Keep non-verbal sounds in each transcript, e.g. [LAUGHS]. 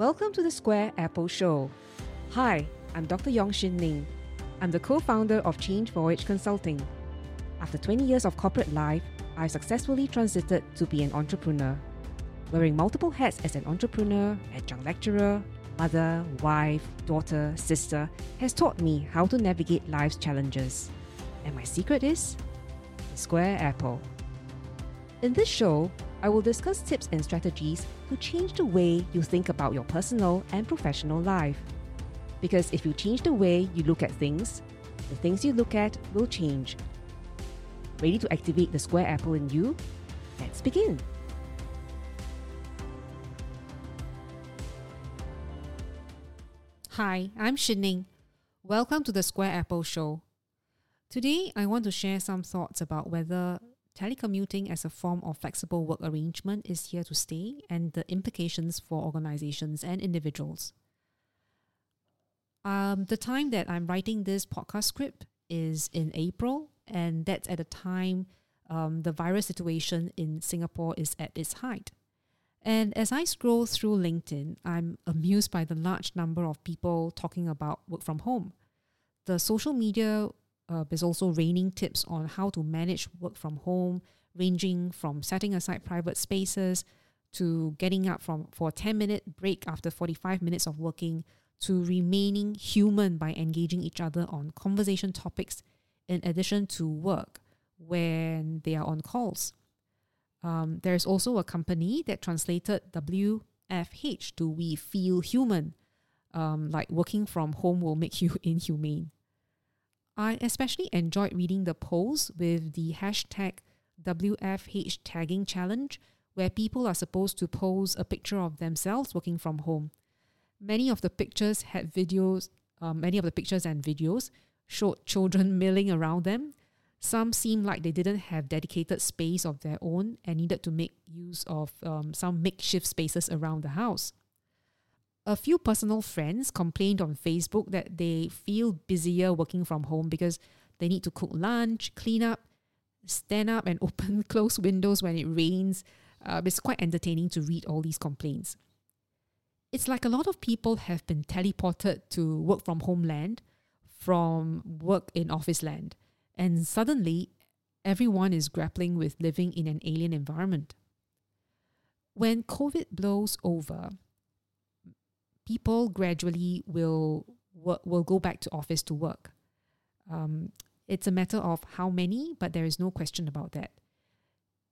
Welcome to the Square Apple Show. Hi, I'm Dr. Yong Shin Ning. I'm the co founder of Change Voyage Consulting. After 20 years of corporate life, I've successfully transited to be an entrepreneur. Wearing multiple hats as an entrepreneur, adjunct lecturer, mother, wife, daughter, sister has taught me how to navigate life's challenges. And my secret is the Square Apple. In this show, I will discuss tips and strategies to change the way you think about your personal and professional life. Because if you change the way you look at things, the things you look at will change. Ready to activate the Square Apple in you? Let's begin. Hi, I'm Shin Ning. Welcome to the Square Apple Show. Today, I want to share some thoughts about whether telecommuting as a form of flexible work arrangement is here to stay and the implications for organizations and individuals. Um, the time that I'm writing this podcast script is in April, and that's at a time um, the virus situation in Singapore is at its height. And as I scroll through LinkedIn, I'm amused by the large number of people talking about work from home. The social media uh, is also raining tips on how to manage work from home, ranging from setting aside private spaces to getting up from for a 10 minute break after 45 minutes of working to remaining human by engaging each other on conversation topics in addition to work when they are on calls. Um, there's also a company that translated WFH to We Feel Human, um, like working from home will make you [LAUGHS] inhumane. I especially enjoyed reading the posts with the hashtag WFH tagging challenge, where people are supposed to post a picture of themselves working from home. Many of the pictures had videos, um, many of the pictures and videos showed children [LAUGHS] milling around them. Some seemed like they didn't have dedicated space of their own and needed to make use of um, some makeshift spaces around the house. A few personal friends complained on Facebook that they feel busier working from home because they need to cook lunch, clean up, stand up and [LAUGHS] open close windows when it rains. Uh, it's quite entertaining to read all these complaints. It's like a lot of people have been teleported to work from home land from work in office land. And suddenly, everyone is grappling with living in an alien environment. When COVID blows over, people gradually will will go back to office to work. Um, it's a matter of how many, but there is no question about that.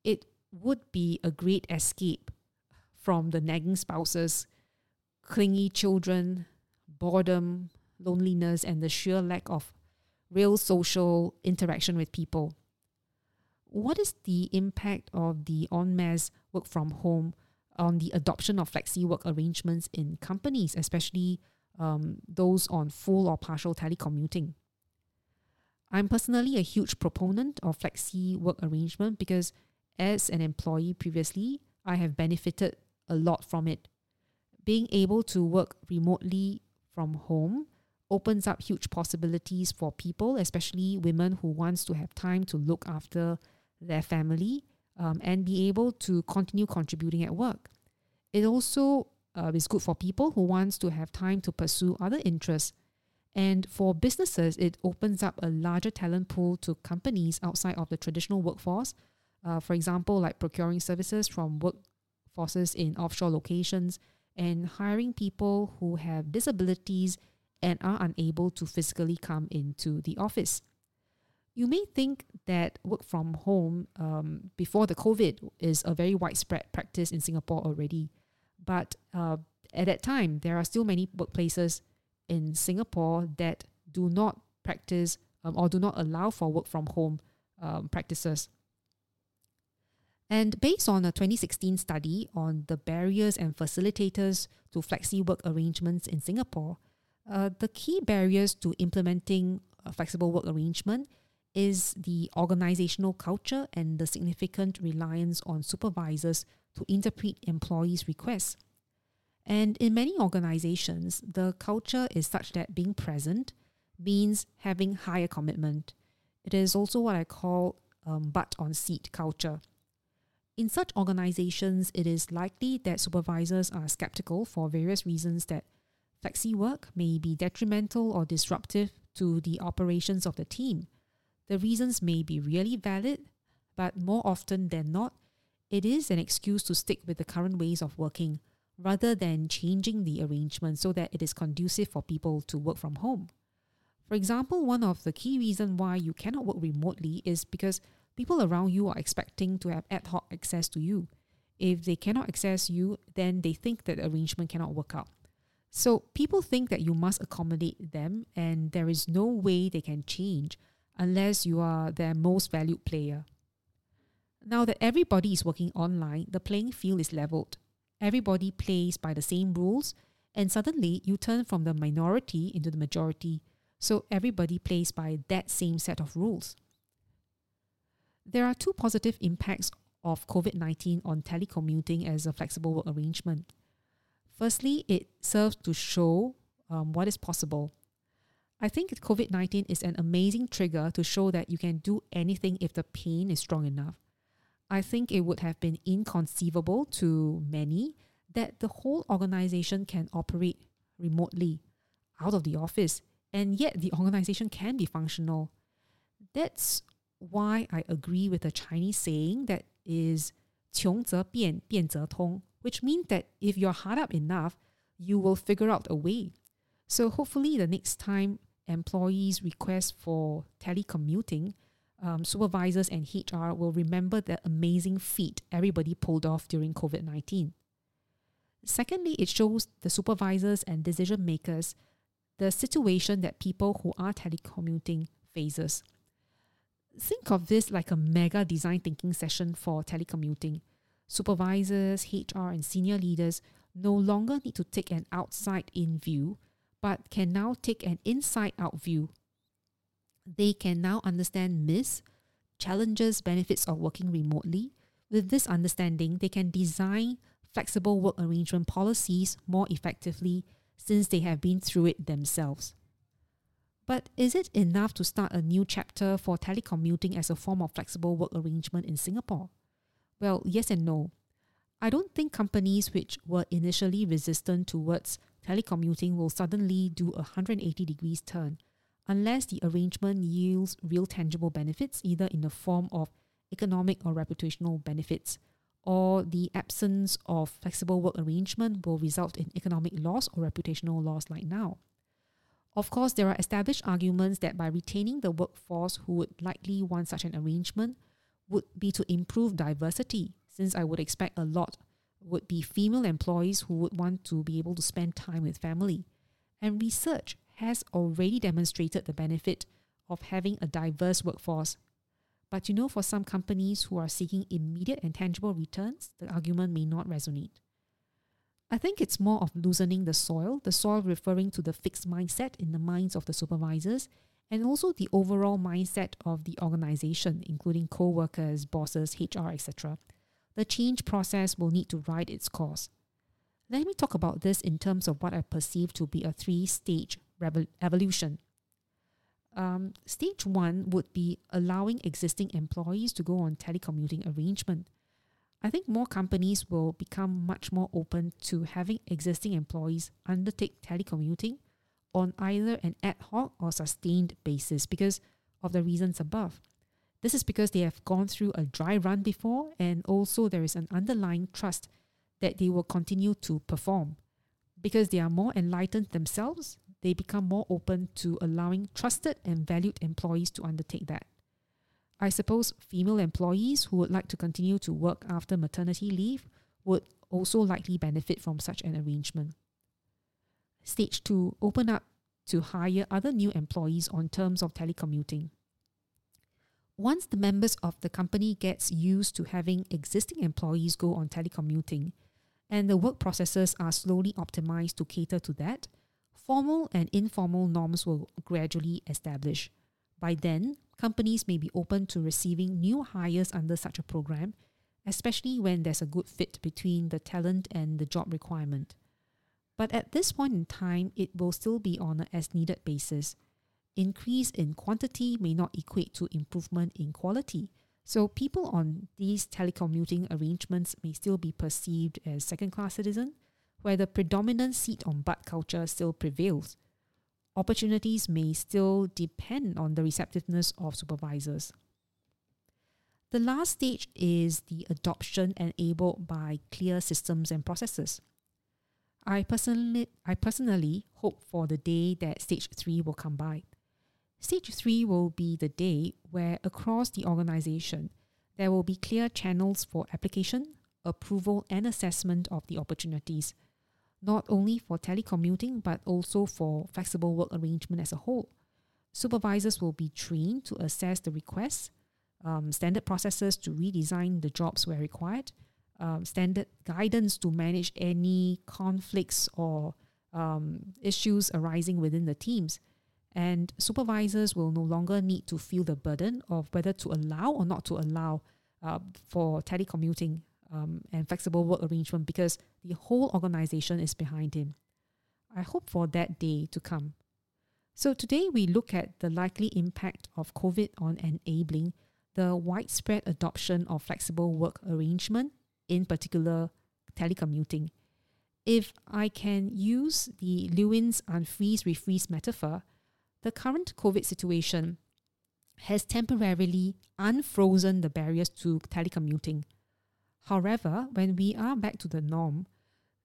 It would be a great escape from the nagging spouses, clingy children, boredom, loneliness, and the sheer lack of real social interaction with people. What is the impact of the en masse work from home on the adoption of flexi work arrangements in companies, especially um, those on full or partial telecommuting? I'm personally a huge proponent of flexi work arrangement because as an employee previously, I have benefited a lot from it. Being able to work remotely from home opens up huge possibilities for people, especially women who wants to have time to look after their family um, and be able to continue contributing at work. It also uh, is good for people who wants to have time to pursue other interests. And for businesses, it opens up a larger talent pool to companies outside of the traditional workforce. Uh, for example, like procuring services from workforces in offshore locations and hiring people who have disabilities and are unable to physically come into the office. You may think that work from home um, before the COVID is a very widespread practice in Singapore already. But uh, at that time, there are still many workplaces in Singapore that do not practice um, or do not allow for work from home um, practices. And based on a 2016 study on the barriers and facilitators to flexi work arrangements in Singapore, uh, the key barriers to implementing a flexible work arrangement is the organizational culture and the significant reliance on supervisors to interpret employees' requests. And in many organizations, the culture is such that being present means having higher commitment. It is also what I call um, butt on seat culture. In such organizations, it is likely that supervisors are skeptical for various reasons that flexi work may be detrimental or disruptive to the operations of the team. The reasons may be really valid, but more often than not, it is an excuse to stick with the current ways of working rather than changing the arrangement so that it is conducive for people to work from home. For example, one of the key reasons why you cannot work remotely is because people around you are expecting to have ad hoc access to you. If they cannot access you, then they think that the arrangement cannot work out. So people think that you must accommodate them and there is no way they can change unless you are their most valued player. Now that everybody is working online, the playing field is leveled. Everybody plays by the same rules, and suddenly you turn from the minority into the majority. So everybody plays by that same set of rules. There are two positive impacts of COVID 19 on telecommuting as a flexible work arrangement. Firstly, it serves to show um, what is possible. I think COVID 19 is an amazing trigger to show that you can do anything if the pain is strong enough. I think it would have been inconceivable to many that the whole organization can operate remotely out of the office, and yet the organization can be functional. That's why I agree with the Chinese saying that is 穷则变,变则通, which means that if you're hard up enough, you will figure out a way. So hopefully the next time employees request for telecommuting, um, supervisors and HR will remember the amazing feat everybody pulled off during COVID 19. Secondly, it shows the supervisors and decision makers the situation that people who are telecommuting faces. Think of this like a mega design thinking session for telecommuting. Supervisors, HR, and senior leaders no longer need to take an outside in view, but can now take an inside out view. They can now understand myths, challenges, benefits of working remotely. With this understanding, they can design flexible work arrangement policies more effectively since they have been through it themselves. But is it enough to start a new chapter for telecommuting as a form of flexible work arrangement in Singapore? Well, yes and no. I don't think companies which were initially resistant towards telecommuting will suddenly do a 180 degrees turn unless the arrangement yields real tangible benefits, either in the form of economic or reputational benefits, or the absence of flexible work arrangement will result in economic loss or reputational loss like now. Of course, there are established arguments that by retaining the workforce who would likely want such an arrangement would be to improve diversity, since I would expect a lot would be female employees who would want to be able to spend time with family. And research has already demonstrated the benefit of having a diverse workforce. But you know, for some companies who are seeking immediate and tangible returns, the argument may not resonate. I think it's more of loosening the soil, the soil referring to the fixed mindset in the minds of the supervisors and also the overall mindset of the organization, including co workers, bosses, HR, etc. The change process will need to ride its course. Let me talk about this in terms of what I perceive to be a three stage evolution. Um, stage one would be allowing existing employees to go on telecommuting arrangement. I think more companies will become much more open to having existing employees undertake telecommuting on either an ad hoc or sustained basis because of the reasons above. This is because they have gone through a dry run before, and also there is an underlying trust that they will continue to perform. Because they are more enlightened themselves, they become more open to allowing trusted and valued employees to undertake that. I suppose female employees who would like to continue to work after maternity leave would also likely benefit from such an arrangement. Stage 2 Open up to hire other new employees on terms of telecommuting. Once the members of the company gets used to having existing employees go on telecommuting and the work processes are slowly optimized to cater to that, formal and informal norms will gradually establish. By then, companies may be open to receiving new hires under such a program, especially when there's a good fit between the talent and the job requirement. But at this point in time, it will still be on an as needed basis. Increase in quantity may not equate to improvement in quality. So people on these telecommuting arrangements may still be perceived as second class citizens, where the predominant seat on butt culture still prevails. Opportunities may still depend on the receptiveness of supervisors. The last stage is the adoption enabled by clear systems and processes. I personally, I personally hope for the day that stage 3 will come by. Stage 3 will be the day where across the organization there will be clear channels for application, approval, and assessment of the opportunities, not only for telecommuting but also for flexible work arrangement as a whole. Supervisors will be trained to assess the requests, um, standard processes to redesign the jobs where required, um, standard guidance to manage any conflicts or um, issues arising within the teams. And supervisors will no longer need to feel the burden of whether to allow or not to allow uh, for telecommuting um, and flexible work arrangement because the whole organization is behind him. I hope for that day to come. So, today we look at the likely impact of COVID on enabling the widespread adoption of flexible work arrangement, in particular telecommuting. If I can use the Lewin's unfreeze refreeze metaphor, the current COVID situation has temporarily unfrozen the barriers to telecommuting. However, when we are back to the norm,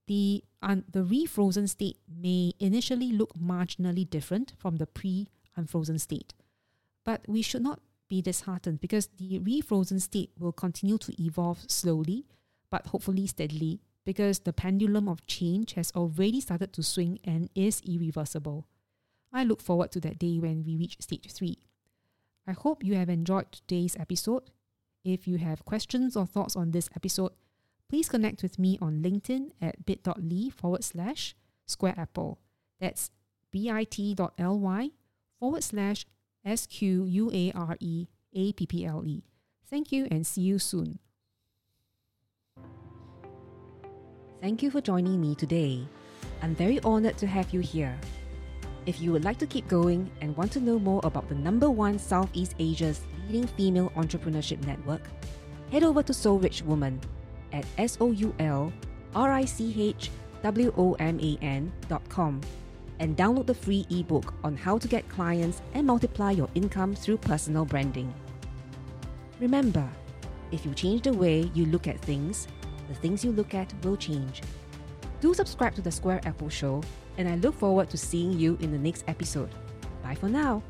the, un- the refrozen state may initially look marginally different from the pre unfrozen state. But we should not be disheartened because the refrozen state will continue to evolve slowly, but hopefully steadily, because the pendulum of change has already started to swing and is irreversible. I look forward to that day when we reach stage 3. I hope you have enjoyed today's episode. If you have questions or thoughts on this episode, please connect with me on LinkedIn at bit.ly forward slash square apple. That's bit.ly forward slash S Q U A R E A P P L E. Thank you and see you soon. Thank you for joining me today. I'm very honored to have you here. If you would like to keep going and want to know more about the number one Southeast Asia's leading female entrepreneurship network, head over to Soul Rich Woman at S O U L R I C H W O M A N dot com and download the free ebook on how to get clients and multiply your income through personal branding. Remember, if you change the way you look at things, the things you look at will change. Do subscribe to the Square Apple Show, and I look forward to seeing you in the next episode. Bye for now.